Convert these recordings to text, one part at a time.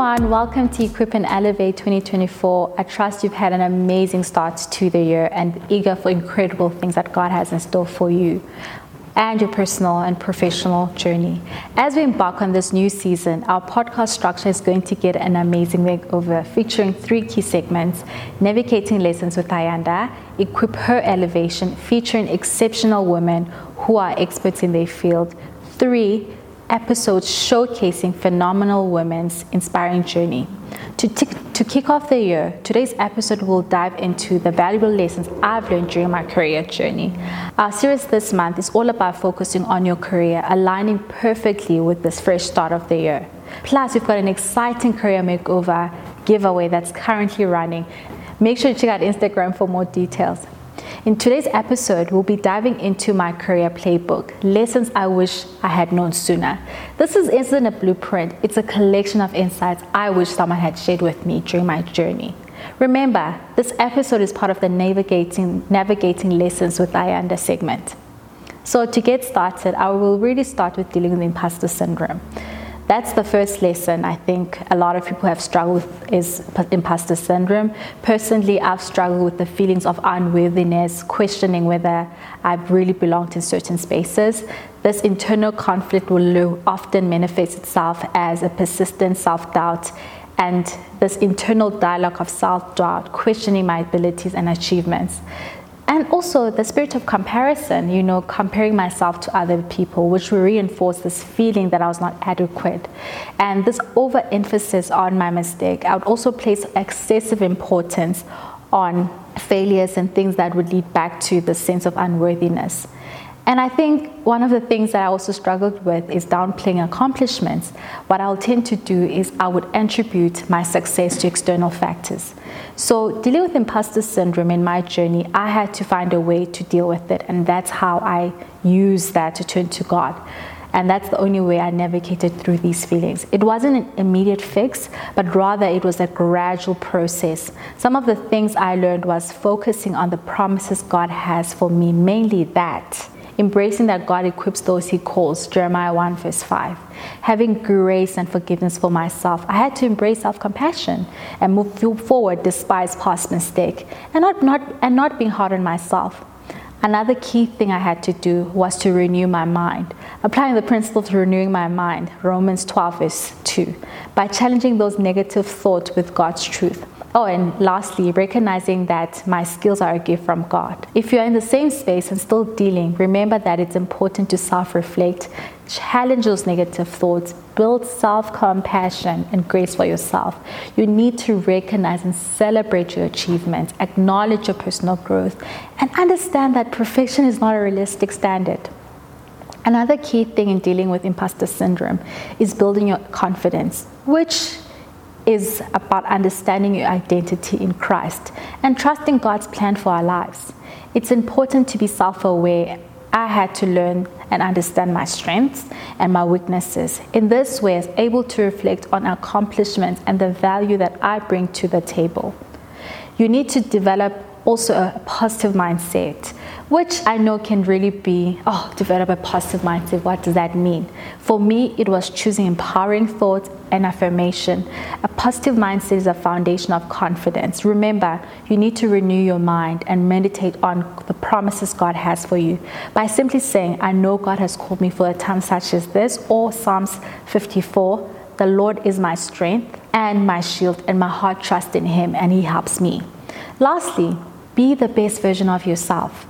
everyone, welcome to Equip and Elevate 2024. I trust you've had an amazing start to the year and eager for incredible things that God has in store for you and your personal and professional journey. As we embark on this new season, our podcast structure is going to get an amazing makeover featuring three key segments Navigating Lessons with Ayanda, Equip Her Elevation, featuring exceptional women who are experts in their field, three, episodes showcasing phenomenal women's inspiring journey. To, t- to kick off the year, today's episode will dive into the valuable lessons I've learned during my career journey. Our series this month is all about focusing on your career, aligning perfectly with this fresh start of the year. Plus, we've got an exciting career makeover giveaway that's currently running. Make sure to check out Instagram for more details. In today's episode, we'll be diving into my career playbook, lessons I wish I had known sooner. This is, isn't a blueprint, it's a collection of insights I wish someone had shared with me during my journey. Remember, this episode is part of the Navigating, Navigating Lessons with Ayanda segment. So, to get started, I will really start with dealing with imposter syndrome. That's the first lesson I think a lot of people have struggled with is imposter syndrome. Personally, I've struggled with the feelings of unworthiness, questioning whether I've really belonged in certain spaces. This internal conflict will often manifest itself as a persistent self-doubt and this internal dialogue of self-doubt, questioning my abilities and achievements and also the spirit of comparison, you know, comparing myself to other people, which will reinforce this feeling that I was not adequate. And this overemphasis on my mistake, I would also place excessive importance on failures and things that would lead back to the sense of unworthiness. And I think one of the things that I also struggled with is downplaying accomplishments. What I'll tend to do is I would attribute my success to external factors. So, dealing with imposter syndrome in my journey, I had to find a way to deal with it, and that's how I use that to turn to God. And that's the only way I navigated through these feelings. It wasn't an immediate fix, but rather it was a gradual process. Some of the things I learned was focusing on the promises God has for me, mainly that embracing that God equips those he calls, Jeremiah 1, verse 5. Having grace and forgiveness for myself, I had to embrace self compassion and move forward despite past mistake and not, not, and not being hard on myself. Another key thing I had to do was to renew my mind, applying the principle of renewing my mind, Romans 12, verse 2, by challenging those negative thoughts with God's truth. Oh, and lastly, recognizing that my skills are a gift from God. If you're in the same space and still dealing, remember that it's important to self reflect, challenge those negative thoughts, build self compassion and grace for yourself. You need to recognize and celebrate your achievements, acknowledge your personal growth, and understand that perfection is not a realistic standard. Another key thing in dealing with imposter syndrome is building your confidence, which is about understanding your identity in Christ and trusting God's plan for our lives. It's important to be self aware. I had to learn and understand my strengths and my weaknesses. In this way, I was able to reflect on accomplishments and the value that I bring to the table. You need to develop also a positive mindset which I know can really be, oh, develop a positive mindset. What does that mean? For me, it was choosing empowering thoughts and affirmation. A positive mindset is a foundation of confidence. Remember, you need to renew your mind and meditate on the promises God has for you by simply saying, I know God has called me for a time such as this, or Psalms 54, the Lord is my strength and my shield, and my heart trusts in Him, and He helps me. Lastly, be the best version of yourself.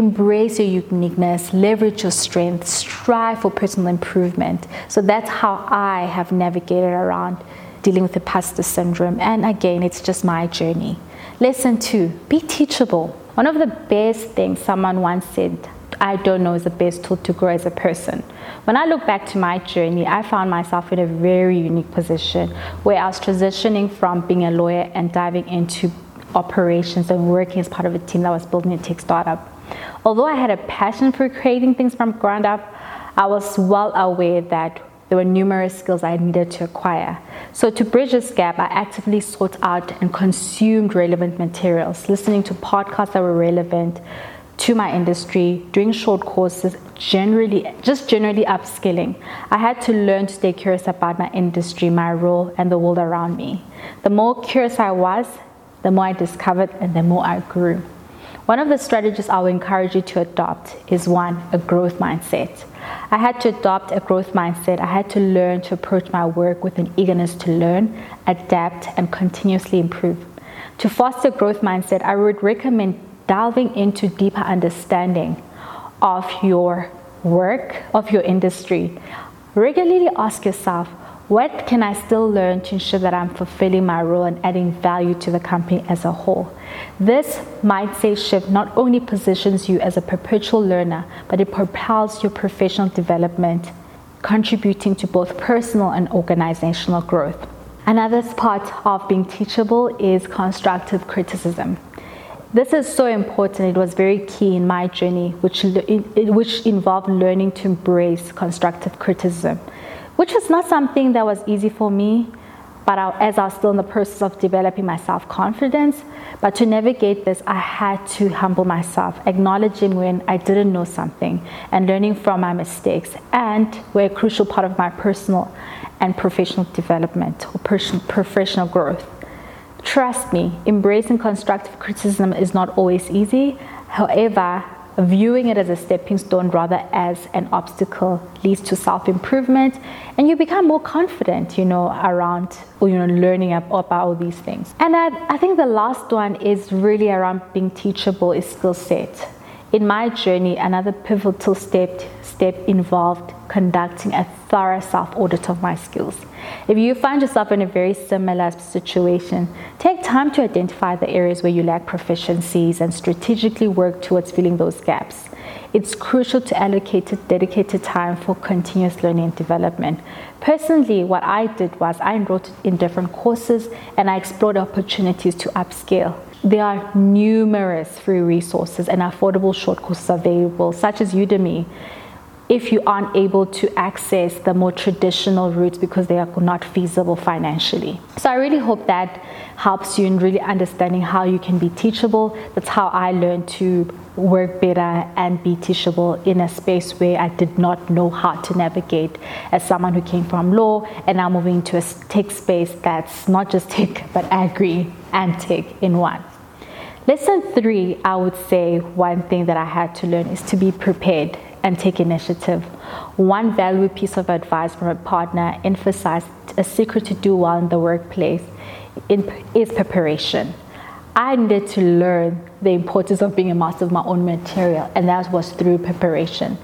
Embrace your uniqueness, leverage your strength, strive for personal improvement. So that's how I have navigated around dealing with imposter syndrome. And again, it's just my journey. Lesson two be teachable. One of the best things someone once said, I don't know, is the best tool to grow as a person. When I look back to my journey, I found myself in a very unique position where I was transitioning from being a lawyer and diving into operations and working as part of a team that was building a tech startup. Although I had a passion for creating things from ground up, I was well aware that there were numerous skills I needed to acquire. So, to bridge this gap, I actively sought out and consumed relevant materials, listening to podcasts that were relevant to my industry, doing short courses, generally, just generally upskilling. I had to learn to stay curious about my industry, my role, and the world around me. The more curious I was, the more I discovered and the more I grew. One of the strategies I will encourage you to adopt is one, a growth mindset. I had to adopt a growth mindset. I had to learn to approach my work with an eagerness to learn, adapt, and continuously improve. To foster growth mindset, I would recommend delving into deeper understanding of your work, of your industry. Regularly ask yourself, what can I still learn to ensure that I'm fulfilling my role and adding value to the company as a whole? This mindset shift not only positions you as a perpetual learner, but it propels your professional development, contributing to both personal and organizational growth. Another part of being teachable is constructive criticism. This is so important. It was very key in my journey, which, which involved learning to embrace constructive criticism, which was not something that was easy for me, but I, as I was still in the process of developing my self confidence. But to navigate this, I had to humble myself, acknowledging when I didn't know something, and learning from my mistakes, and were a crucial part of my personal and professional development or professional growth. Trust me, embracing constructive criticism is not always easy. However, viewing it as a stepping stone rather as an obstacle leads to self-improvement and you become more confident you know around you know learning about all these things. And I, I think the last one is really around being teachable is skill set in my journey, another pivotal step, step involved conducting a thorough self audit of my skills. If you find yourself in a very similar situation, take time to identify the areas where you lack proficiencies and strategically work towards filling those gaps. It's crucial to allocate dedicated time for continuous learning and development. Personally, what I did was I enrolled in different courses and I explored opportunities to upscale. There are numerous free resources and affordable short courses available, such as Udemy, if you aren't able to access the more traditional routes because they are not feasible financially. So I really hope that helps you in really understanding how you can be teachable. That's how I learned to work better and be teachable in a space where I did not know how to navigate as someone who came from law and now moving to a tech space that's not just tech but agri and tech in one. Lesson three, I would say one thing that I had to learn is to be prepared and take initiative. One valuable piece of advice from a partner emphasized a secret to do well in the workplace is preparation. I needed to learn the importance of being a master of my own material, and that was through preparation.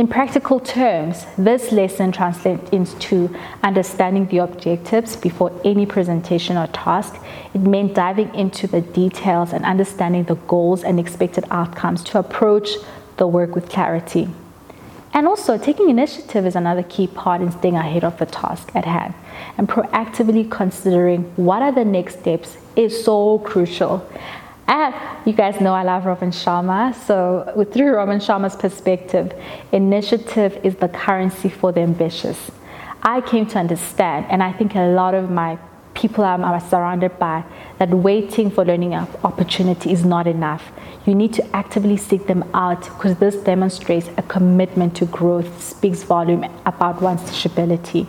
In practical terms, this lesson translates into understanding the objectives before any presentation or task. It meant diving into the details and understanding the goals and expected outcomes to approach the work with clarity. And also, taking initiative is another key part in staying ahead of the task at hand. And proactively considering what are the next steps is so crucial. And you guys know I love Robin Sharma. So, through Robin Sharma's perspective, initiative is the currency for the ambitious. I came to understand, and I think a lot of my people I'm, I'm surrounded by, that waiting for learning opportunity is not enough. You need to actively seek them out because this demonstrates a commitment to growth, speaks volume about one's teachability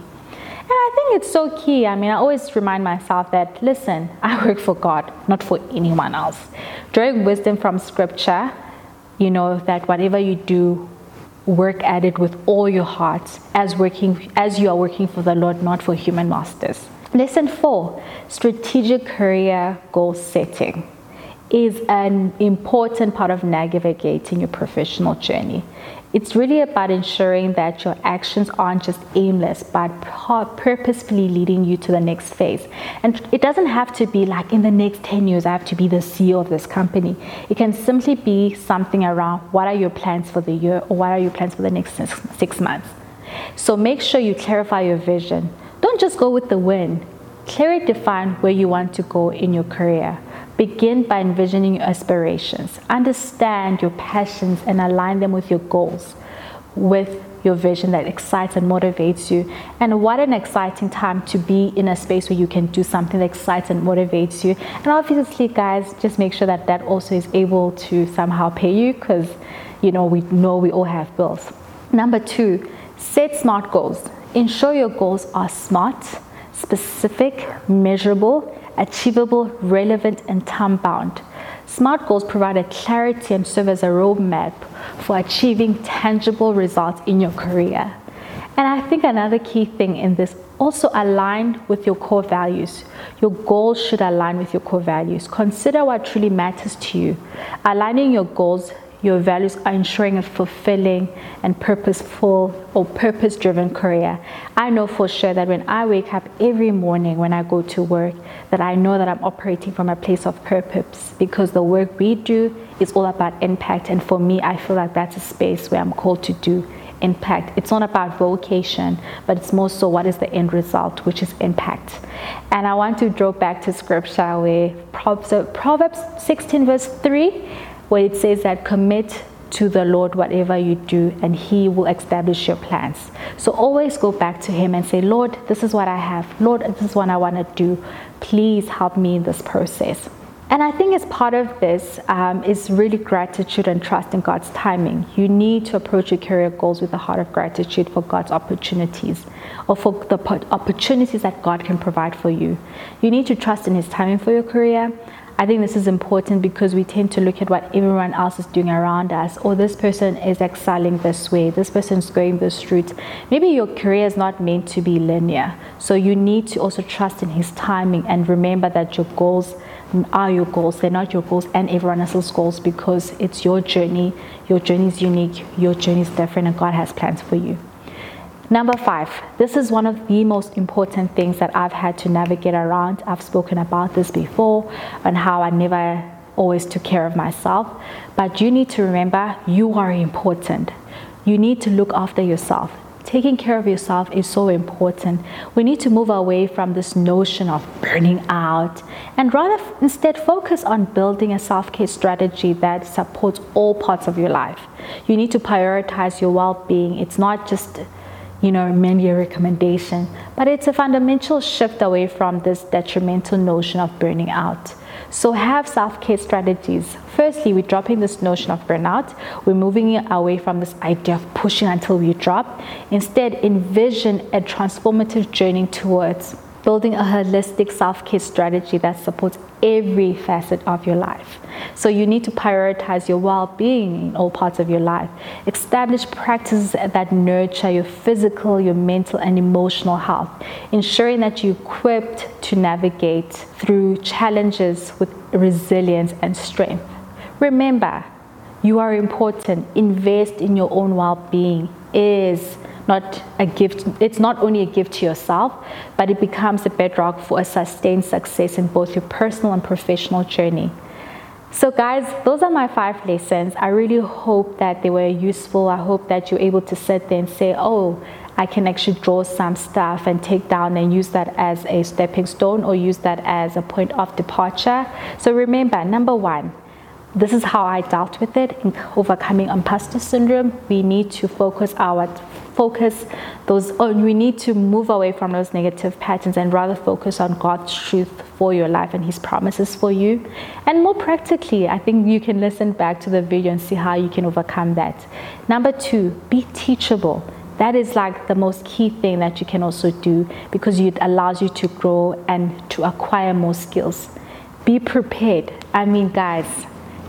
think it's so key. I mean, I always remind myself that, listen, I work for God, not for anyone else. Drawing wisdom from scripture, you know, that whatever you do, work at it with all your heart as working as you are working for the Lord, not for human masters. Lesson four, strategic career goal setting is an important part of navigating your professional journey. It's really about ensuring that your actions aren't just aimless, but purposefully leading you to the next phase. And it doesn't have to be like in the next 10 years, I have to be the CEO of this company. It can simply be something around what are your plans for the year or what are your plans for the next six months. So make sure you clarify your vision. Don't just go with the wind. Clearly define where you want to go in your career. Begin by envisioning your aspirations. Understand your passions and align them with your goals. With your vision, that excites and motivates you. And what an exciting time to be in a space where you can do something that excites and motivates you. And obviously, guys, just make sure that that also is able to somehow pay you because, you know, we know we all have bills. Number two, set smart goals. Ensure your goals are smart, specific, measurable, achievable, relevant, and time bound. SMART goals provide a clarity and serve as a roadmap for achieving tangible results in your career. And I think another key thing in this also align with your core values. Your goals should align with your core values. Consider what truly matters to you. Aligning your goals your values are ensuring a fulfilling and purposeful or purpose driven career. I know for sure that when I wake up every morning when I go to work, that I know that I'm operating from a place of purpose because the work we do is all about impact. And for me, I feel like that's a space where I'm called to do impact. It's not about vocation, but it's more so what is the end result, which is impact. And I want to draw back to scripture where Proverbs 16, verse 3 where it says that commit to the Lord whatever you do, and He will establish your plans. So always go back to Him and say, Lord, this is what I have. Lord, this is what I want to do. Please help me in this process. And I think as part of this um, is really gratitude and trust in God's timing. You need to approach your career goals with a heart of gratitude for God's opportunities or for the opportunities that God can provide for you. You need to trust in His timing for your career. I think this is important because we tend to look at what everyone else is doing around us. Or this person is excelling this way, this person is going this route. Maybe your career is not meant to be linear. So you need to also trust in his timing and remember that your goals are your goals. They're not your goals and everyone else's goals because it's your journey. Your journey is unique, your journey is different, and God has plans for you. Number five, this is one of the most important things that I've had to navigate around. I've spoken about this before and how I never always took care of myself. But you need to remember you are important. You need to look after yourself. Taking care of yourself is so important. We need to move away from this notion of burning out and rather instead focus on building a self care strategy that supports all parts of your life. You need to prioritize your well being. It's not just you know, a recommendation, but it's a fundamental shift away from this detrimental notion of burning out. So have self-care strategies. Firstly, we're dropping this notion of burnout. We're moving away from this idea of pushing until we drop. Instead, envision a transformative journey towards building a holistic self care strategy that supports every facet of your life. So, you need to prioritize your well being in all parts of your life. Establish practices that nurture your physical, your mental, and emotional health, ensuring that you're equipped to navigate through challenges with resilience and strength. Remember, you are important. Invest in your own well being. Is not a gift, it's not only a gift to yourself, but it becomes a bedrock for a sustained success in both your personal and professional journey. So, guys, those are my five lessons. I really hope that they were useful. I hope that you're able to sit there and say, oh, I can actually draw some stuff and take down and use that as a stepping stone or use that as a point of departure. So, remember, number one, this is how I dealt with it in overcoming imposter syndrome. We need to focus our focus those oh, we need to move away from those negative patterns and rather focus on God's truth for your life and his promises for you. And more practically, I think you can listen back to the video and see how you can overcome that. Number 2, be teachable. That is like the most key thing that you can also do because it allows you to grow and to acquire more skills. Be prepared. I mean, guys,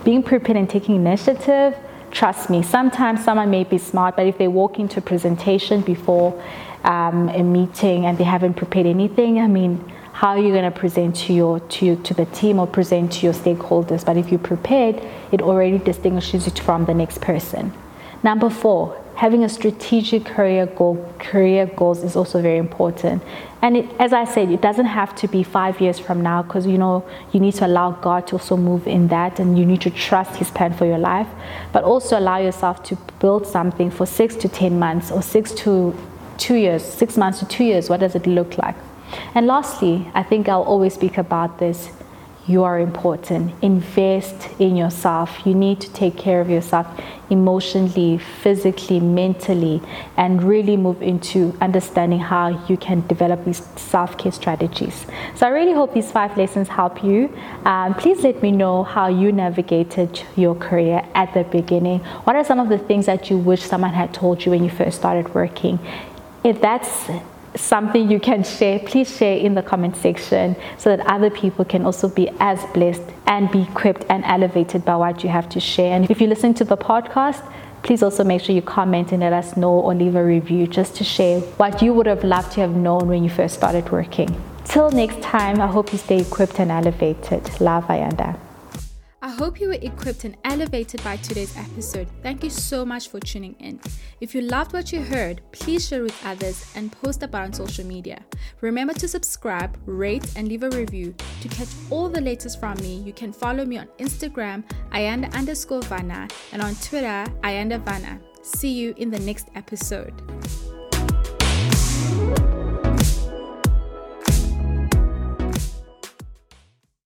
being prepared and taking initiative, trust me, sometimes someone may be smart, but if they walk into a presentation before um, a meeting and they haven't prepared anything, I mean, how are you going to present to your to to the team or present to your stakeholders? But if you're prepared, it already distinguishes you from the next person. Number four, having a strategic career goal career goals is also very important. And it, as i said it doesn't have to be five years from now because you know you need to allow god to also move in that and you need to trust his plan for your life. But also allow yourself to build something for six to ten months or six to two years six months to two years. What does it look like? And lastly i think i'll always speak about this you are important. Invest in yourself. You need to take care of yourself emotionally, physically, mentally, and really move into understanding how you can develop these self care strategies. So, I really hope these five lessons help you. Um, please let me know how you navigated your career at the beginning. What are some of the things that you wish someone had told you when you first started working? If that's something you can share, please share in the comment section so that other people can also be as blessed and be equipped and elevated by what you have to share. And if you listen to the podcast, please also make sure you comment and let us know or leave a review just to share what you would have loved to have known when you first started working. Till next time, I hope you stay equipped and elevated. Love, Ayanda. I hope you were equipped and elevated by today's episode. Thank you so much for tuning in. If you loved what you heard, please share with others and post about on social media. Remember to subscribe, rate, and leave a review. To catch all the latest from me, you can follow me on Instagram, Ayanda underscore Vana, and on Twitter, Ayanda Vana. See you in the next episode.